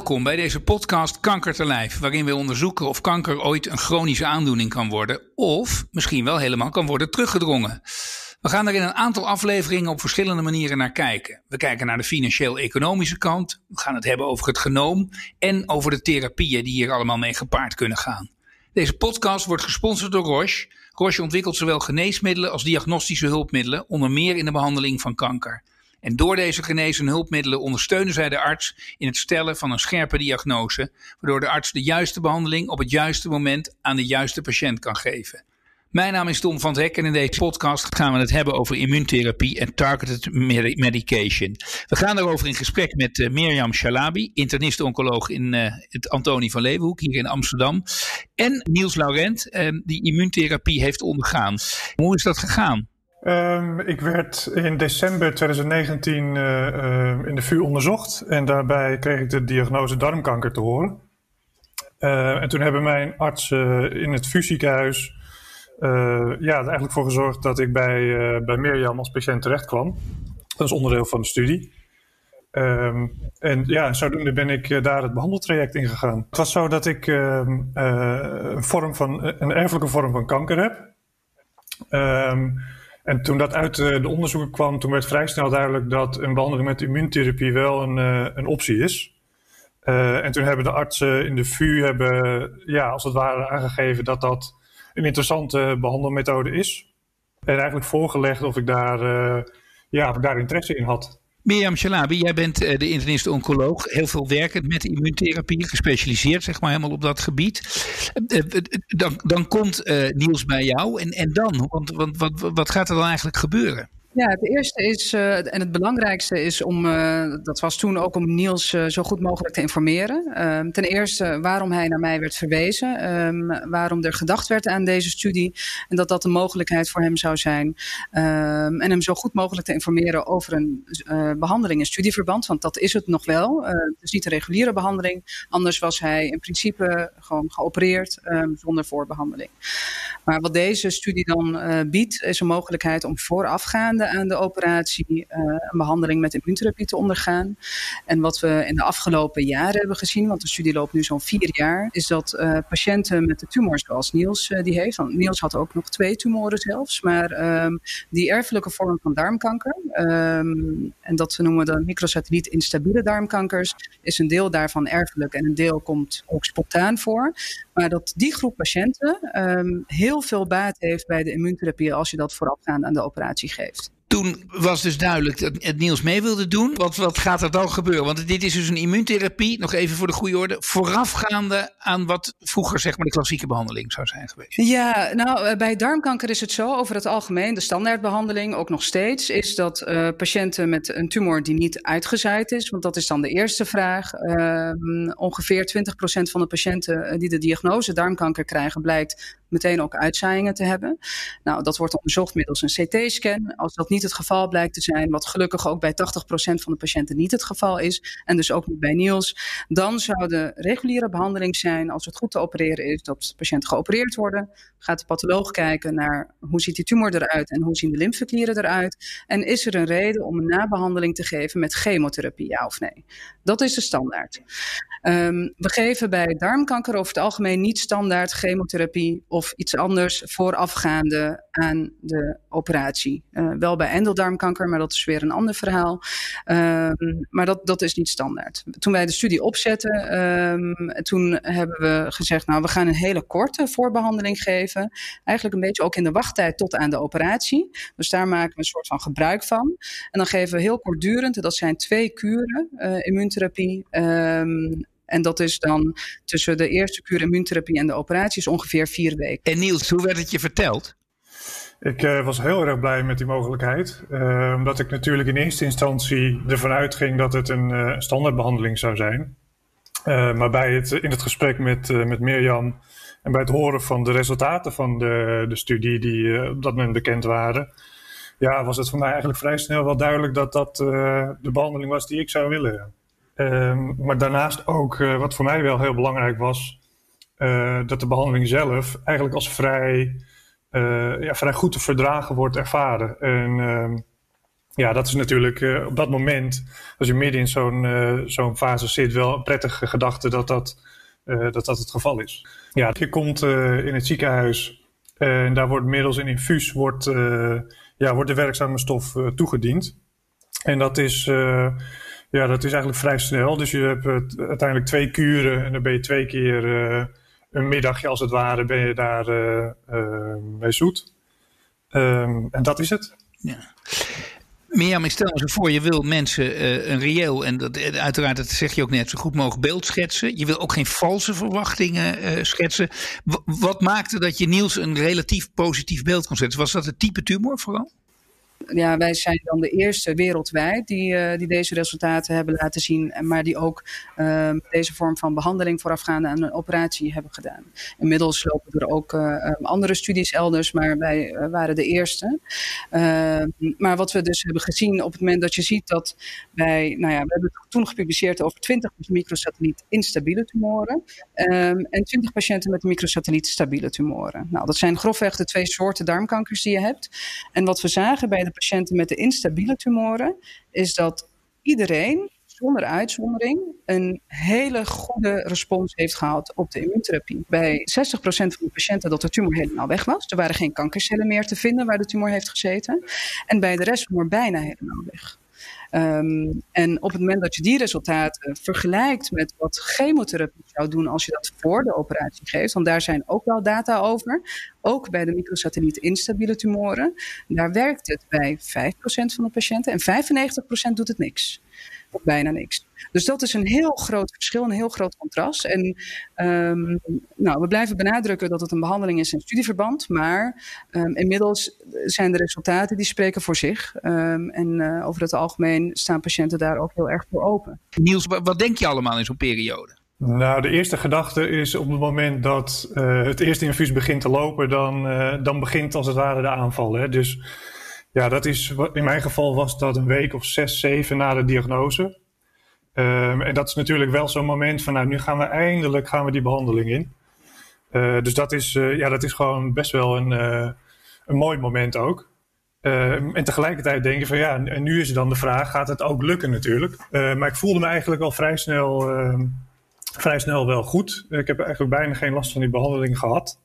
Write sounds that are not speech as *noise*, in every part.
Welkom bij deze podcast Kanker te Lijf, waarin we onderzoeken of kanker ooit een chronische aandoening kan worden of misschien wel helemaal kan worden teruggedrongen. We gaan er in een aantal afleveringen op verschillende manieren naar kijken. We kijken naar de financieel-economische kant, we gaan het hebben over het genoom en over de therapieën die hier allemaal mee gepaard kunnen gaan. Deze podcast wordt gesponsord door Roche. Roche ontwikkelt zowel geneesmiddelen als diagnostische hulpmiddelen, onder meer in de behandeling van kanker. En door deze genezen hulpmiddelen ondersteunen zij de arts in het stellen van een scherpe diagnose, waardoor de arts de juiste behandeling op het juiste moment aan de juiste patiënt kan geven. Mijn naam is Tom van Hek en in deze podcast gaan we het hebben over immuuntherapie en targeted medication. We gaan daarover in gesprek met uh, Mirjam Shalabi, internist-oncoloog in uh, het Antonie van Leeuwenhoek hier in Amsterdam. En Niels Laurent, uh, die immuuntherapie heeft ondergaan. Hoe is dat gegaan? Um, ik werd in december 2019 uh, uh, in de VU onderzocht en daarbij kreeg ik de diagnose darmkanker te horen. Uh, en toen hebben mijn artsen in het VU-ziekenhuis ja, er eigenlijk voor gezorgd dat ik bij, bij Mirjam als patiënt terecht kwam. Dat is onderdeel van de studie. Um, en ja, zodoende ben ik daar het behandeltraject in gegaan. Het was zo dat ik ehm, een, vorm van, een erfelijke vorm van kanker heb. Um, en toen dat uit de onderzoeken kwam, toen werd vrij snel duidelijk dat een behandeling met immuuntherapie wel een, uh, een optie is. Uh, en toen hebben de artsen in de VU hebben, ja, als het ware aangegeven dat dat een interessante behandelmethode is. En eigenlijk voorgelegd of ik daar, ja, of ik daar interesse in had. Mirjam Shalabi, jij bent uh, de internist-oncoloog, heel veel werkend met immuuntherapie, gespecialiseerd zeg maar helemaal op dat gebied. Uh, uh, dan, dan komt Niels bij jou en, en dan, want, want wat, wat gaat er dan eigenlijk gebeuren? Ja, het eerste is, uh, en het belangrijkste is om, uh, dat was toen ook om Niels uh, zo goed mogelijk te informeren. Ehm, ten eerste waarom hij naar mij werd verwezen, um, waarom er gedacht werd aan deze studie en dat dat een mogelijkheid voor hem zou zijn. Um, en hem zo goed mogelijk te informeren over een behandeling in studieverband, want dat is het nog wel. het is niet een reguliere behandeling, anders was hij in principe gewoon geopereerd zonder voorbehandeling. Maar wat deze studie dan biedt, is een mogelijkheid om aan de operatie uh, een behandeling met immuuntherapie te ondergaan. En wat we in de afgelopen jaren hebben gezien, want de studie loopt nu zo'n vier jaar, is dat uh, patiënten met de tumor zoals Niels uh, die heeft, want Niels had ook nog twee tumoren zelfs, maar um, die erfelijke vorm van darmkanker, um, en dat we noemen dan microsatelliet instabiele darmkankers, is een deel daarvan erfelijk en een deel komt ook spontaan voor. Maar dat die groep patiënten um, heel veel baat heeft bij de immuuntherapie als je dat voorafgaand aan de operatie geeft. Toen was dus duidelijk dat het Niels mee wilde doen. Wat, gaat er dan gebeuren? Want dit is dus een immuuntherapie, nog even voor de goede orde, voorafgaande aan wat vroeger zeg maar de klassieke behandeling zou zijn geweest. Ja, nou bij darmkanker is het zo over het algemeen, de standaardbehandeling ook nog steeds, is dat uh, patiënten met een tumor die niet uitgezaaid is, want dat is dan de eerste vraag. Uh, ongeveer 20% van de patiënten die de diagnose darmkanker krijgen, blijkt meteen ook uitzaaiingen te hebben. Nou, dat wordt onderzocht middels een CT-scan. Als dat niet het geval blijkt te zijn, wat gelukkig ook bij 80% van de patiënten niet het geval is, en dus ook niet bij Niels, dan zou de reguliere behandeling zijn, als het goed te opereren is, dat de patiënt geopereerd worden. Gaat de patholoog kijken naar hoe ziet die tumor eruit en hoe zien de lymfeklieren eruit. En is er een reden om een nabehandeling te geven met chemotherapie, ja of nee? Dat is de standaard. Um, we geven bij darmkanker over het algemeen niet standaard chemotherapie of iets anders voorafgaande aan de operatie. Uh, wel bij endeldarmkanker, maar dat is weer een ander verhaal. Um, maar dat, dat is niet standaard. Toen wij de studie opzetten, um, toen hebben we gezegd, nou we gaan een hele korte voorbehandeling geven. Eigenlijk een beetje ook in de wachttijd tot aan de operatie. Dus daar maken we een soort van gebruik van. En dan geven we heel kortdurend, dat zijn twee kuren, uh, immuuntherapie. En dat is dan tussen de eerste kuur immuuntherapie en de operaties ongeveer vier weken. En Niels, hoe werd het je verteld? Ik uh, was heel erg blij met die mogelijkheid. Uh, omdat ik natuurlijk in eerste instantie ervan uitging dat het een uh, standaardbehandeling zou zijn. maar bij het, in het gesprek met, met Mirjam en bij het horen van de resultaten van de, de studie die op dat moment bekend waren, ja, was het voor mij eigenlijk vrij snel wel duidelijk dat dat de behandeling was die ik zou willen. Um, maar daarnaast ook, uh, wat voor mij wel heel belangrijk was, uh, dat de behandeling zelf eigenlijk als vrij, uh, ja, vrij goed te verdragen wordt ervaren. En, ja, dat is natuurlijk op dat moment, als je midden in zo'n zo'n fase zit, wel een prettige gedachte dat dat, dat dat het geval is. Ja, je komt in het ziekenhuis en daar wordt middels een infuus wordt, ja, wordt de werkzame stof toegediend. En dat is, ja, dat is eigenlijk vrij snel. Dus je hebt uiteindelijk twee kuren en dan ben je twee keer een middagje als het ware ben je daar bij zoet. Um, en dat is het. Ja. Mirjam, ik stel me voor, je wil mensen uh, een reëel, en dat, eh, uiteraard, dat zeg je ook net, zo goed mogelijk beeld schetsen. Je wil ook geen valse verwachtingen uh, schetsen. Wat maakte dat je Niels een relatief positief beeld kon zetten? Was dat het type tumor vooral? Ja, wij zijn dan de eerste wereldwijd die, uh, die deze resultaten hebben laten zien, maar die ook uh, deze vorm van behandeling voorafgaande aan een operatie hebben gedaan. Inmiddels lopen er ook uh, andere studies elders, maar wij uh, waren de eerste. Ehm, maar wat we dus hebben gezien op het moment dat je ziet dat wij, nou ja, we hebben toen gepubliceerd over 20 microsatelliet instabiele tumoren ehm, en 20 patiënten met microsatelliet stabiele tumoren. Nou, dat zijn grofweg de twee soorten darmkankers die je hebt. En wat we zagen bij de patiënten met de instabiele tumoren, is dat iedereen zonder uitzondering een hele goede respons heeft gehad op de immuuntherapie. Bij 60% van de patiënten dat de tumor helemaal weg was. Er waren geen kankercellen meer te vinden waar de tumor heeft gezeten. En bij de rest tumor bijna helemaal weg. Um, en op het moment dat je die resultaten vergelijkt met wat chemotherapie zou doen als je dat voor de operatie geeft, want daar zijn ook wel data over, ook bij de microsatelliet instabiele tumoren, daar werkt het bij 5% van de patiënten en 95% doet het niks. Of bijna niks. Dus dat is een heel groot verschil, een heel groot contrast. En um, nou, we blijven benadrukken dat het een behandeling is in studieverband. Maar um, inmiddels zijn de resultaten die spreken voor zich. Um, en uh, over het algemeen staan patiënten daar ook heel erg voor open. Niels, wat denk je allemaal in zo'n periode? Nou, de eerste gedachte is op het moment dat uh, het eerste infuus begint te lopen, dan, uh, dan begint als het ware de aanval. Hè? Dus ja, dat is, in mijn geval was dat een week of zes, zeven na de diagnose. Um, en dat is natuurlijk wel zo'n moment van, nou, nu gaan we eindelijk gaan we die behandeling in. Uh, dus dat is, uh, ja, dat is gewoon best wel een, uh, een mooi moment ook. Uh, en tegelijkertijd denk je van ja, en nu is dan de vraag, gaat het ook lukken natuurlijk? maar ik voelde me eigenlijk al vrij snel, ehm, vrij snel wel goed. Ik heb eigenlijk bijna geen last van die behandeling gehad.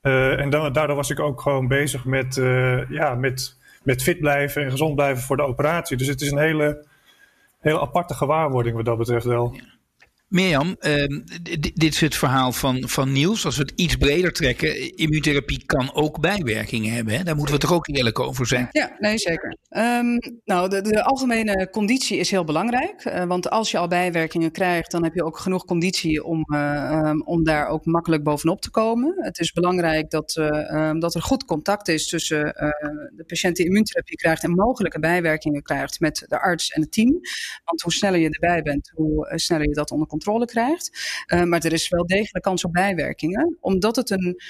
en daardoor was ik ook gewoon bezig met, ja, met met fit blijven en gezond blijven voor de operatie. Dus het is een hele, hele aparte gewaarwording wat dat betreft wel. Mirjam, uh, dit is het verhaal van, van Niels. Als we het iets breder trekken, immuuntherapie kan ook bijwerkingen hebben. Hè? Daar moeten we toch ook eerlijk over zijn. Ja, nee, zeker. Um, nou, de, algemene conditie is heel belangrijk. Uh, want als je al bijwerkingen krijgt, dan heb je ook genoeg conditie om, uh, um, om daar ook makkelijk bovenop te komen. Het is belangrijk dat, um, dat er goed contact is tussen de patiënt die immuuntherapie krijgt en mogelijke bijwerkingen krijgt met de arts en het team. Want hoe sneller je erbij bent, hoe sneller je dat onder controle controle krijgt. Uh, maar er is wel degelijk kans op bijwerkingen. Omdat het een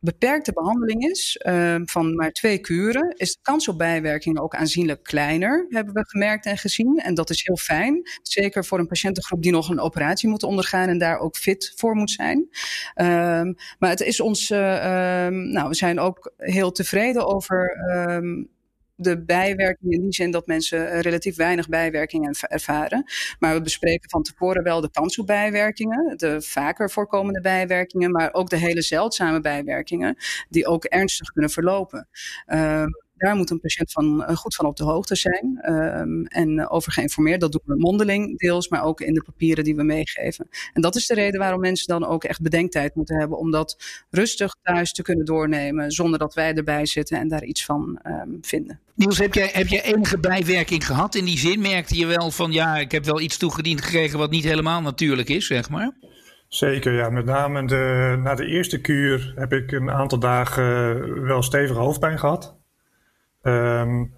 beperkte behandeling is, uh, van maar twee kuren, is de kans op bijwerkingen ook aanzienlijk kleiner, hebben we gemerkt en gezien. En dat is heel fijn. Zeker voor een patiëntengroep die nog een operatie moet ondergaan en daar ook fit voor moet zijn. Um, maar het is ons, uh, nou, we zijn ook heel tevreden over um, de bijwerkingen in die zin dat mensen eh, relatief weinig bijwerkingen ervaren. Maar we bespreken van tevoren wel de kans op bijwerkingen, de vaker voorkomende bijwerkingen, maar ook de hele zeldzame bijwerkingen, die ook ernstig kunnen verlopen. Uh, daar moet een patiënt van, uh, goed van op de hoogte zijn um, en over geïnformeerd. Dat doen we mondeling deels, maar ook in de papieren die we meegeven. En dat is de reden waarom mensen dan ook echt bedenktijd moeten hebben om dat rustig thuis te kunnen doornemen zonder dat wij erbij zitten en daar iets van um, vinden. Niels, heb jij, heb jij enige bijwerking gehad? In die zin merkte je wel van ja, ik heb wel iets toegediend gekregen wat niet helemaal natuurlijk is, zeg maar? Zeker, ja. Met name de, na de eerste kuur heb ik een aantal dagen wel stevige hoofdpijn gehad. Um,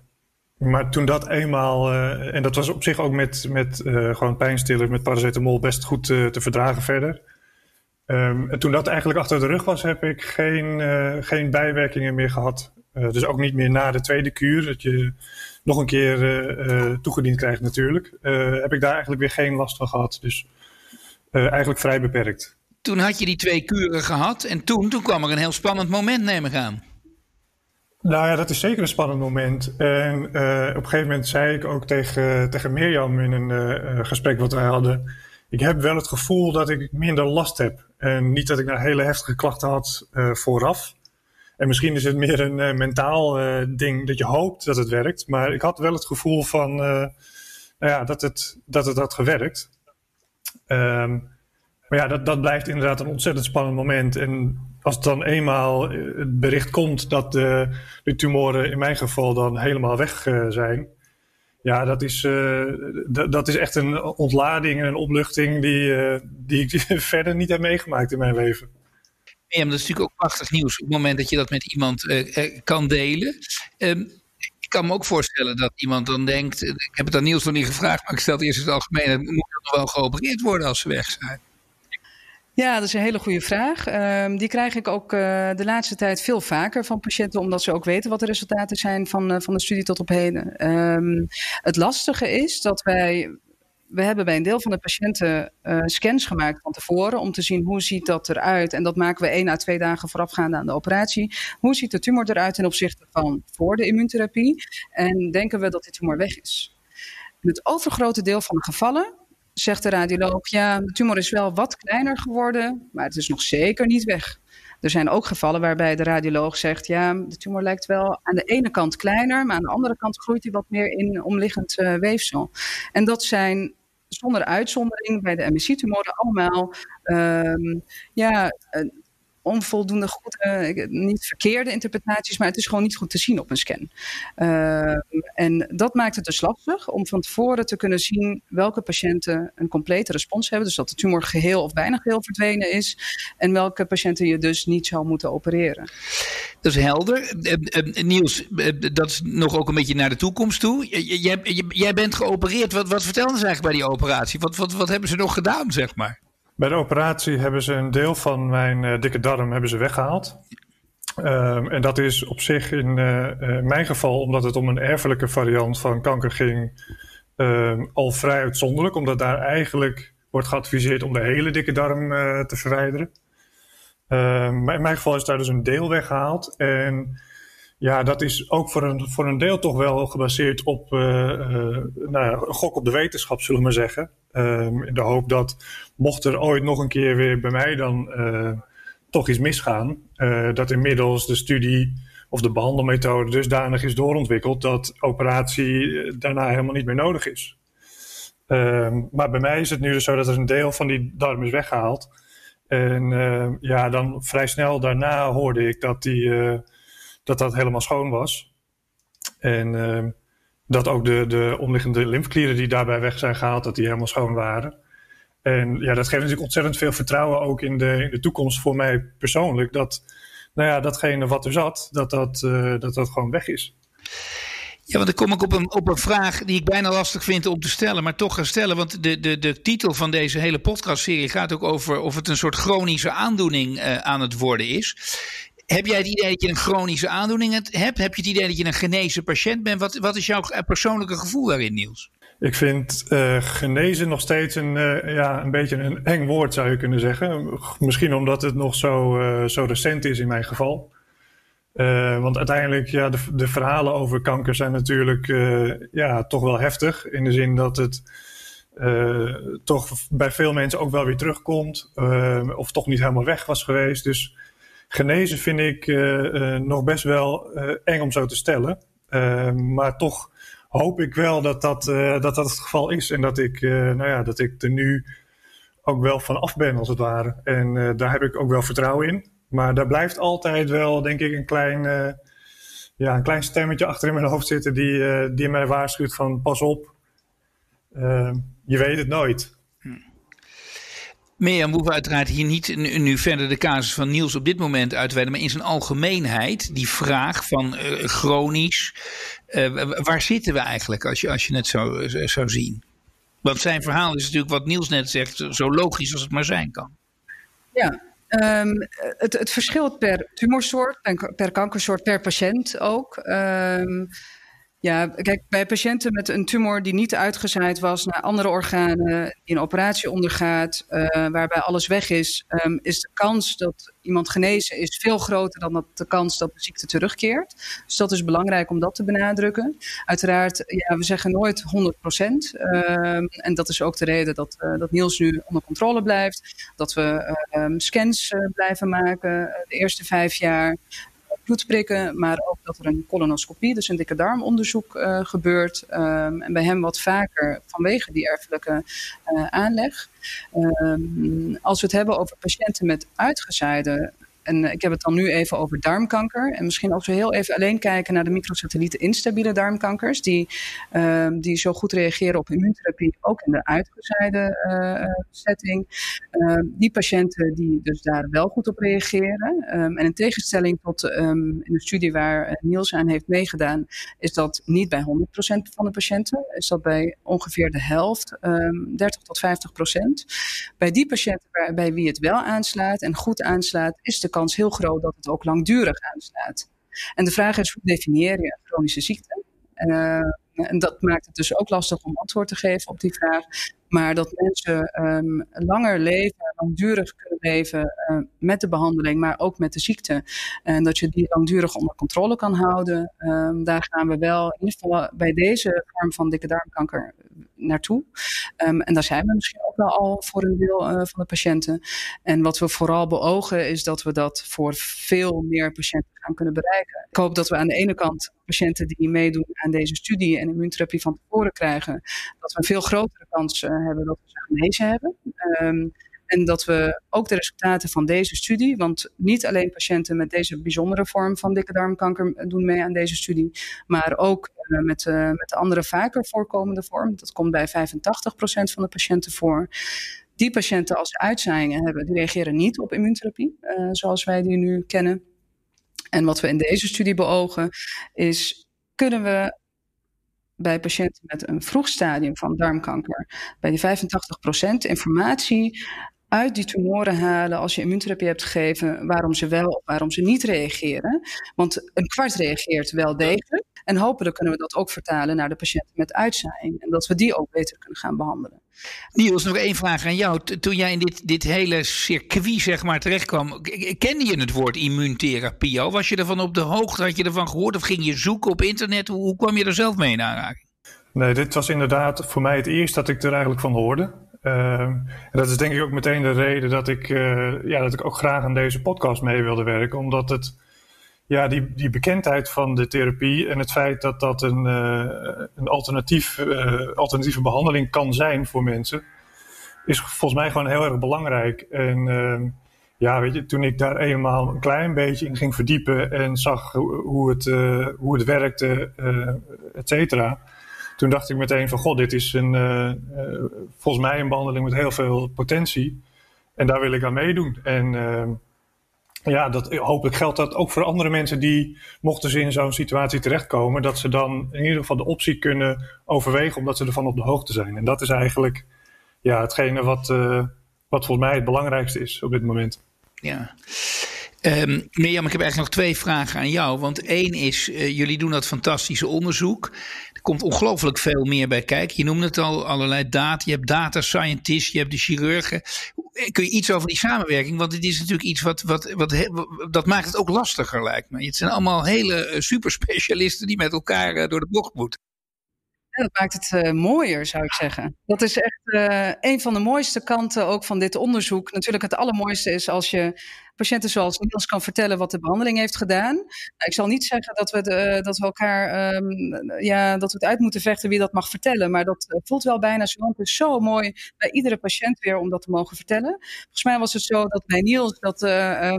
maar toen dat eenmaal, uh, en dat was op zich ook met, met uh, gewoon pijnstillers, met paracetamol best goed uh, te verdragen verder. Um, en toen dat eigenlijk achter de rug was, heb ik geen, geen bijwerkingen meer gehad. dus ook niet meer na de tweede kuur, dat je nog een keer toegediend krijgt natuurlijk. heb ik daar eigenlijk weer geen last van gehad. Dus eigenlijk vrij beperkt. Toen had je die twee kuren gehad en toen, toen kwam er een heel spannend moment, neem ik aan. Nou ja, dat is zeker een spannend moment. En uh, op een gegeven moment zei ik ook tegen, tegen Mirjam in een uh, gesprek wat wij hadden. Ik heb wel het gevoel dat ik minder last heb. En niet dat ik nou hele heftige klachten had vooraf. En misschien is het meer een mentaal ding dat je hoopt dat het werkt. Maar ik had wel het gevoel van nou ja, dat, het, dat het had gewerkt. Um, maar ja, dat, dat blijft inderdaad een ontzettend spannend moment. En als dan eenmaal eh, het bericht komt dat de, de tumoren in mijn geval dan helemaal weg uh, zijn. Ja, dat is, dat is echt een ontlading en een opluchting die, die ik *laughs* verder niet heb meegemaakt in mijn leven. Ja, maar dat is natuurlijk ook prachtig nieuws op het moment dat je dat met iemand kan delen. Um, ik kan me ook voorstellen dat iemand dan denkt, ik heb het aan Niels nog niet gevraagd, maar ik stel het eerst in het algemeen, moet dat nog wel geopereerd worden als ze weg zijn? Ja, dat is een hele goede vraag. Um, die krijg ik ook uh, de laatste tijd veel vaker van patiënten, omdat ze ook weten wat de resultaten zijn van, uh, van de studie tot op heden. Um, het lastige is dat wij. We hebben bij een deel van de patiënten uh, scans gemaakt van tevoren om te zien hoe ziet dat eruit. En dat maken we één à twee dagen voorafgaande aan de operatie. Hoe ziet de tumor eruit ten opzichte van voor de immuuntherapie? En denken we dat die tumor weg is? In het overgrote deel van de gevallen zegt de radioloog, ja, de tumor is wel wat kleiner geworden, maar het is nog zeker niet weg. Er zijn ook gevallen waarbij de radioloog zegt, ja, de tumor lijkt wel aan de ene kant kleiner, maar aan de andere kant groeit hij wat meer in omliggend uh, weefsel. En dat zijn zonder uitzondering bij de MSI-tumoren allemaal uh, ja, onvoldoende goede, niet verkeerde interpretaties, maar het is gewoon niet goed te zien op een scan. Uh, en dat maakt het dus lastig om van tevoren te kunnen zien welke patiënten een complete respons hebben, dus dat de tumor geheel of bijna geheel verdwenen is, en welke patiënten je dus niet zou moeten opereren. Dat is helder. Uh, Niels, dat is nog ook een beetje naar de toekomst toe. Jij, jij bent geopereerd. Wat, wat vertelden ze eigenlijk bij die operatie? Wat, wat, wat hebben ze nog gedaan, zeg maar? Bij de operatie hebben ze een deel van mijn uh, dikke darm hebben ze weggehaald. Um, en dat is op zich in uh, uh, mijn geval, omdat het om een erfelijke variant van kanker ging, um, al vrij uitzonderlijk. Omdat daar eigenlijk wordt geadviseerd om de hele dikke darm te verwijderen. Um, maar in mijn geval is daar dus een deel weggehaald. En ja, dat is ook voor een, voor een deel toch wel gebaseerd op uh, uh, nou, een gok op de wetenschap, zullen we maar zeggen. Um, in de hoop dat, mocht er ooit nog een keer weer bij mij dan uh, toch iets misgaan, dat inmiddels de studie of de behandelmethode dusdanig is doorontwikkeld dat operatie daarna helemaal niet meer nodig is. Um, maar bij mij is het nu dus zo dat er een deel van die darm is weggehaald. En ja, dan vrij snel daarna hoorde ik dat die dat dat helemaal schoon was. En uh, dat ook de, de omliggende lymfeklieren die daarbij weg zijn gehaald, dat die helemaal schoon waren. En ja, dat geeft natuurlijk ontzettend veel vertrouwen ook in de, in de toekomst voor mij persoonlijk. Dat, nou ja, datgene wat er zat, dat dat, uh, dat, dat gewoon weg is. Ja, want dan kom ik op een, op een vraag die ik bijna lastig vind om te stellen, maar toch ga stellen. Want de, de, de titel van deze hele podcastserie gaat ook over of het een soort chronische aandoening uh, aan het worden is. Heb jij het idee dat je een chronische aandoening hebt? Heb je het idee dat je een genezen patiënt bent? Wat, wat is jouw persoonlijke gevoel daarin, Niels? Ik vind uh, genezen nog steeds een, uh, ja, een beetje een eng woord, zou je kunnen zeggen. Misschien omdat het nog zo, uh, zo recent is in mijn geval. want uiteindelijk, ja, de, de verhalen over kanker zijn natuurlijk ja, toch wel heftig. In de zin dat het toch bij veel mensen ook wel weer terugkomt. of toch niet helemaal weg was geweest. Dus Genezen vind ik uh, nog best wel uh, eng om zo te stellen. maar toch hoop ik wel dat dat, dat dat het geval is. En dat ik, nou ja, dat ik er nu ook wel van af ben, als het ware. En daar heb ik ook wel vertrouwen in. Maar daar blijft altijd wel, denk ik, een klein, ja, een klein stemmetje achter in mijn hoofd zitten die, die mij waarschuwt van pas op, je weet het nooit. Mirjam, we hoeven uiteraard hier niet nu verder de casus van Niels op dit moment uit te wijden, maar in zijn algemeenheid, die vraag van uh, chronisch, uh, waar zitten we eigenlijk als je, als je het zo zou zien? Want zijn verhaal is natuurlijk wat Niels net zegt, zo logisch als het maar zijn kan. Ja, um, het, het verschilt per tumorsoort, per, kankersoort, per patiënt ook. Um, Ja, kijk, bij patiënten met een tumor die niet uitgezaaid was naar andere organen, die een operatie ondergaat, uh, waarbij alles weg is, um, is de kans dat iemand genezen is veel groter dan dat de kans dat de ziekte terugkeert. Dus dat is belangrijk om dat te benadrukken. Uiteraard, ja, we zeggen nooit 100 procent. Um, en dat is ook de reden dat, uh, dat Niels nu onder controle blijft. Dat we um, scans uh, blijven maken de eerste vijf jaar bloedprikken, maar ook dat er een colonoscopie, dus een dikke darmonderzoek uh, gebeurt. Um, en bij hem wat vaker vanwege die erfelijke uh, aanleg. Um, als we het hebben over patiënten met uitgezaaide en ik heb het dan nu even over darmkanker. En misschien als we heel even alleen kijken naar de microsatellieten instabiele darmkankers, die, uh, die zo goed reageren op immuuntherapie, ook in de uitgezaaide uh, setting. Die patiënten die dus daar wel goed op reageren. Um, en in tegenstelling tot um, in de studie waar Niels aan heeft meegedaan, is dat niet bij 100% van de patiënten. Is dat bij ongeveer de helft, 30 tot 50%. Bij die patiënten bij wie het wel aanslaat en goed aanslaat, is de kans heel groot dat het ook langdurig aanslaat. En de vraag is, hoe definieer je chronische ziekte? Uh, en dat maakt het dus ook lastig om antwoord te geven op die vraag. Maar dat mensen um, langer leven, langdurig kunnen leven uh, met de behandeling, maar ook met de ziekte. En dat je die langdurig onder controle kan houden. Um, daar gaan we wel in ieder geval bij deze vorm van dikke darmkanker naartoe. Um, en daar zijn we misschien ook wel al voor een deel uh, van de patiënten. En wat we vooral beogen is dat we dat voor veel meer patiënten gaan kunnen bereiken. Ik hoop dat we aan de ene kant patiënten die meedoen aan deze studie en immuuntherapie van tevoren krijgen, dat we een veel grotere kans uh, hebben dat we ze genezen hebben. Um, en dat we ook de resultaten van deze studie, want niet alleen patiënten met deze bijzondere vorm van dikke darmkanker doen mee aan deze studie, maar ook met, uh, met de andere vaker voorkomende vorm. Dat komt bij 85% van de patiënten voor. Die patiënten, als ze uitzaaiingen hebben, die reageren niet op immuuntherapie, uh, zoals wij die nu kennen. En wat we in deze studie beogen, is kunnen we bij patiënten met een vroeg stadium van darmkanker, bij die 85% informatie uit die tumoren halen als je immuuntherapie hebt gegeven, waarom ze wel of waarom ze niet reageren. Want een kwart reageert wel degelijk. En hopelijk kunnen we dat ook vertalen naar de patiënten met uitzaaiing. En dat we die ook beter kunnen gaan behandelen. Niels, nog één vraag aan jou. Toen jij in dit, dit hele circuit zeg maar, terechtkwam, kende je het woord immuuntherapie al? Was je ervan op de hoogte? Had je ervan gehoord? Of ging je zoeken op internet? Hoe, hoe kwam je er zelf mee in aanraking? Nee, dit was inderdaad voor mij het eerst dat ik er eigenlijk van hoorde. Uh, en dat is denk ik ook meteen de reden dat ik, uh, ja, dat ik ook graag aan deze podcast mee wilde werken. Omdat het, ja, die, die bekendheid van de therapie en het feit dat dat een, uh, een alternatief, alternatieve behandeling kan zijn voor mensen, is volgens mij gewoon heel erg belangrijk. En ehm, ja, weet je, toen ik daar eenmaal een klein beetje in ging verdiepen en zag hoe het, hoe het werkte, et cetera toen dacht ik meteen van, god, dit is een, volgens mij een behandeling met heel veel potentie. En daar wil ik aan meedoen. En uh, ja, dat, hopelijk geldt dat ook voor andere mensen die, mochten ze in zo'n situatie terechtkomen, dat ze dan in ieder geval de optie kunnen overwegen, omdat ze ervan op de hoogte zijn. En dat is eigenlijk ja, hetgene wat, wat volgens mij het belangrijkste is op dit moment. Ja. Um, Mirjam, ik heb eigenlijk nog twee vragen aan jou. Want één is, uh, jullie doen dat fantastische onderzoek. Er komt ongelooflijk veel meer bij kijken. Je noemde het al, allerlei data. Je hebt data scientists, je hebt de chirurgen. Kun je iets over die samenwerking? Want het is natuurlijk iets wat, wat, wat, dat maakt het ook lastiger lijkt me. Het zijn allemaal hele uh, superspecialisten die met elkaar uh, door de bocht moeten. Dat maakt het mooier, zou ik zeggen. Dat is echt een van de mooiste kanten ook van dit onderzoek. Natuurlijk, het allermooiste is als je patiënten zoals Niels kan vertellen wat de behandeling heeft gedaan. Nou, ik zal niet zeggen dat we, de, dat we elkaar, um, ja, dat we het uit moeten vechten wie dat mag vertellen. Maar dat uh, voelt wel bijna zo. Zo mooi bij iedere patiënt weer om dat te mogen vertellen. Volgens mij was het zo dat bij Niels, dat,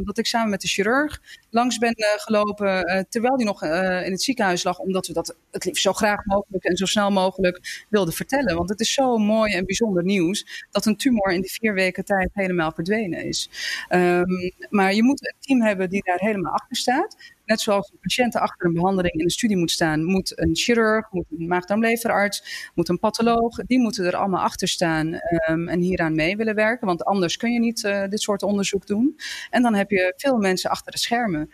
dat ik samen met de chirurg langs ben gelopen. terwijl hij nog in het ziekenhuis lag. Omdat we dat het liefst zo graag mogelijk en zo snel mogelijk wilden vertellen. Want het is zo mooi en bijzonder nieuws dat een tumor in die vier weken tijd helemaal verdwenen is. Um, maar je moet een team hebben die daar helemaal achter staat. Net zoals een patiënt achter een behandeling in een studie moet staan, moet een chirurg, moet een maag-darmleverarts, moet een patholoog, die moeten er allemaal achter staan um, en hieraan mee willen werken. Want anders kun je niet uh, dit soort onderzoek doen. En dan heb je veel mensen achter de schermen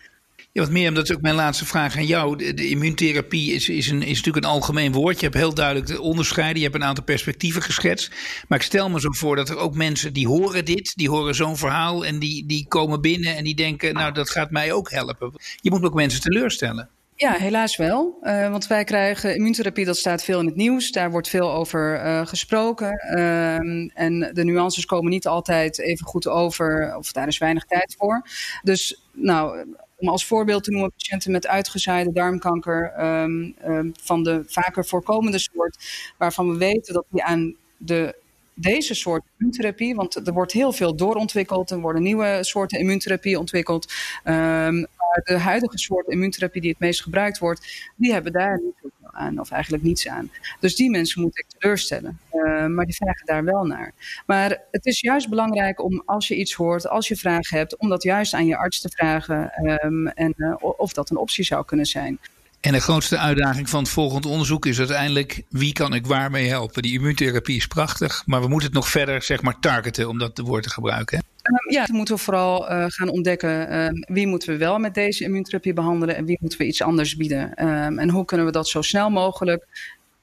Ja, wat meer, omdat is ook mijn laatste vraag aan jou. De, immuuntherapie is, is, een, is natuurlijk een algemeen woord. Je hebt heel duidelijk de onderscheiden. Je hebt een aantal perspectieven geschetst. Maar ik stel me zo voor dat er ook mensen die horen dit, die horen zo'n verhaal en die, die komen binnen en die denken, nou dat gaat mij ook helpen. Je moet ook mensen teleurstellen. Ja, helaas wel. Uh, want wij krijgen immuuntherapie, dat staat veel in het nieuws. Daar wordt veel over uh, gesproken. Uh, en de nuances komen niet altijd even goed over, of daar is weinig tijd voor. Dus nou, om als voorbeeld te noemen patiënten met uitgezaaide darmkanker um, um, van de vaker voorkomende soort, waarvan we weten dat die aan de deze soort immuuntherapie, want er wordt heel veel doorontwikkeld, er worden nieuwe soorten immuuntherapie ontwikkeld. Um, de huidige soort immuuntherapie die het meest gebruikt wordt, die hebben daar niet zoveel aan, of eigenlijk niets aan. Dus die mensen moet ik teleurstellen. Uh, maar die vragen daar wel naar. Maar het is juist belangrijk om als je iets hoort, als je vragen hebt, om dat juist aan je arts te vragen um, en uh, of dat een optie zou kunnen zijn. En de grootste uitdaging van het volgende onderzoek is uiteindelijk wie kan ik waarmee helpen. Die immuuntherapie is prachtig, maar we moeten het nog verder zeg maar targeten om dat woord te gebruiken. Um, ja, dan moeten we vooral uh, gaan ontdekken um, wie moeten we wel met deze immuuntherapie behandelen en wie moeten we iets anders bieden. Um, en hoe kunnen we dat zo snel mogelijk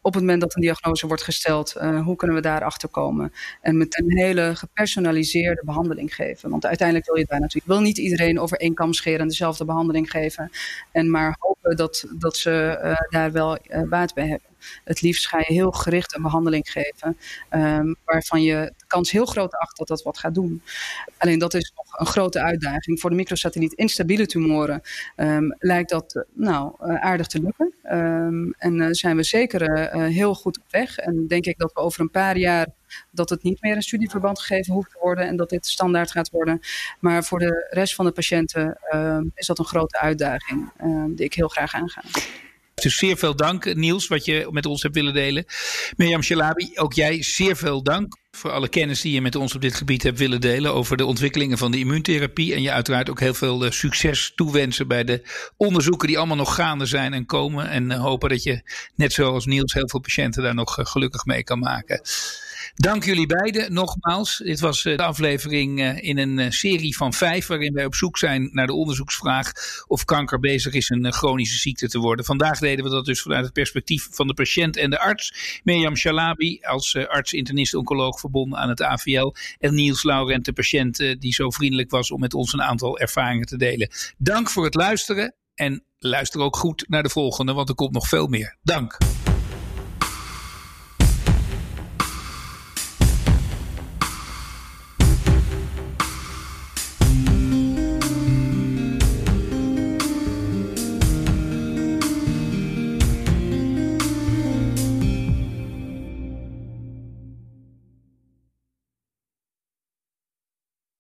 op het moment dat een diagnose wordt gesteld, uh, hoe kunnen we daar achter komen? En met een hele gepersonaliseerde behandeling geven. Want uiteindelijk wil je daar natuurlijk wil niet iedereen over één kam scheren en dezelfde behandeling geven. En maar hopen dat, dat ze uh, daar wel uh, baat bij hebben. Het liefst ga je heel gericht een behandeling geven, um, waarvan je de kans heel groot acht dat dat wat gaat doen. Alleen dat is nog een grote uitdaging. Voor de microsatelliet instabiele tumoren um, lijkt dat nou, aardig te lukken. Um, en uh, zijn we zeker uh, heel goed op weg. En denk ik dat we over een paar jaar dat het niet meer een studieverband gegeven hoeft te worden en dat dit standaard gaat worden. Maar voor de rest van de patiënten uh, is dat een grote uitdaging uh, die ik heel graag aanga. Dus zeer veel dank, Niels, wat je met ons hebt willen delen. Mirjam Shalabi, ook jij zeer veel dank voor alle kennis die je met ons op dit gebied hebt willen delen over de ontwikkelingen van de immuuntherapie. En je uiteraard ook heel veel uh, succes toewensen bij de onderzoeken die allemaal nog gaande zijn en komen. En uh, hopen dat je, net zoals Niels, heel veel patiënten daar nog uh, gelukkig mee kan maken. Dank jullie beiden nogmaals. Dit was de aflevering in een serie van vijf, waarin wij op zoek zijn naar de onderzoeksvraag of kanker bezig is een chronische ziekte te worden. Vandaag deden we dat dus vanuit het perspectief van de patiënt en de arts. Mirjam Shalabi als arts-internist-oncoloog verbonden aan het AVL. En Niels Laurent, de patiënt die zo vriendelijk was om met ons een aantal ervaringen te delen. Dank voor het luisteren en luister ook goed naar de volgende, want er komt nog veel meer. Dank.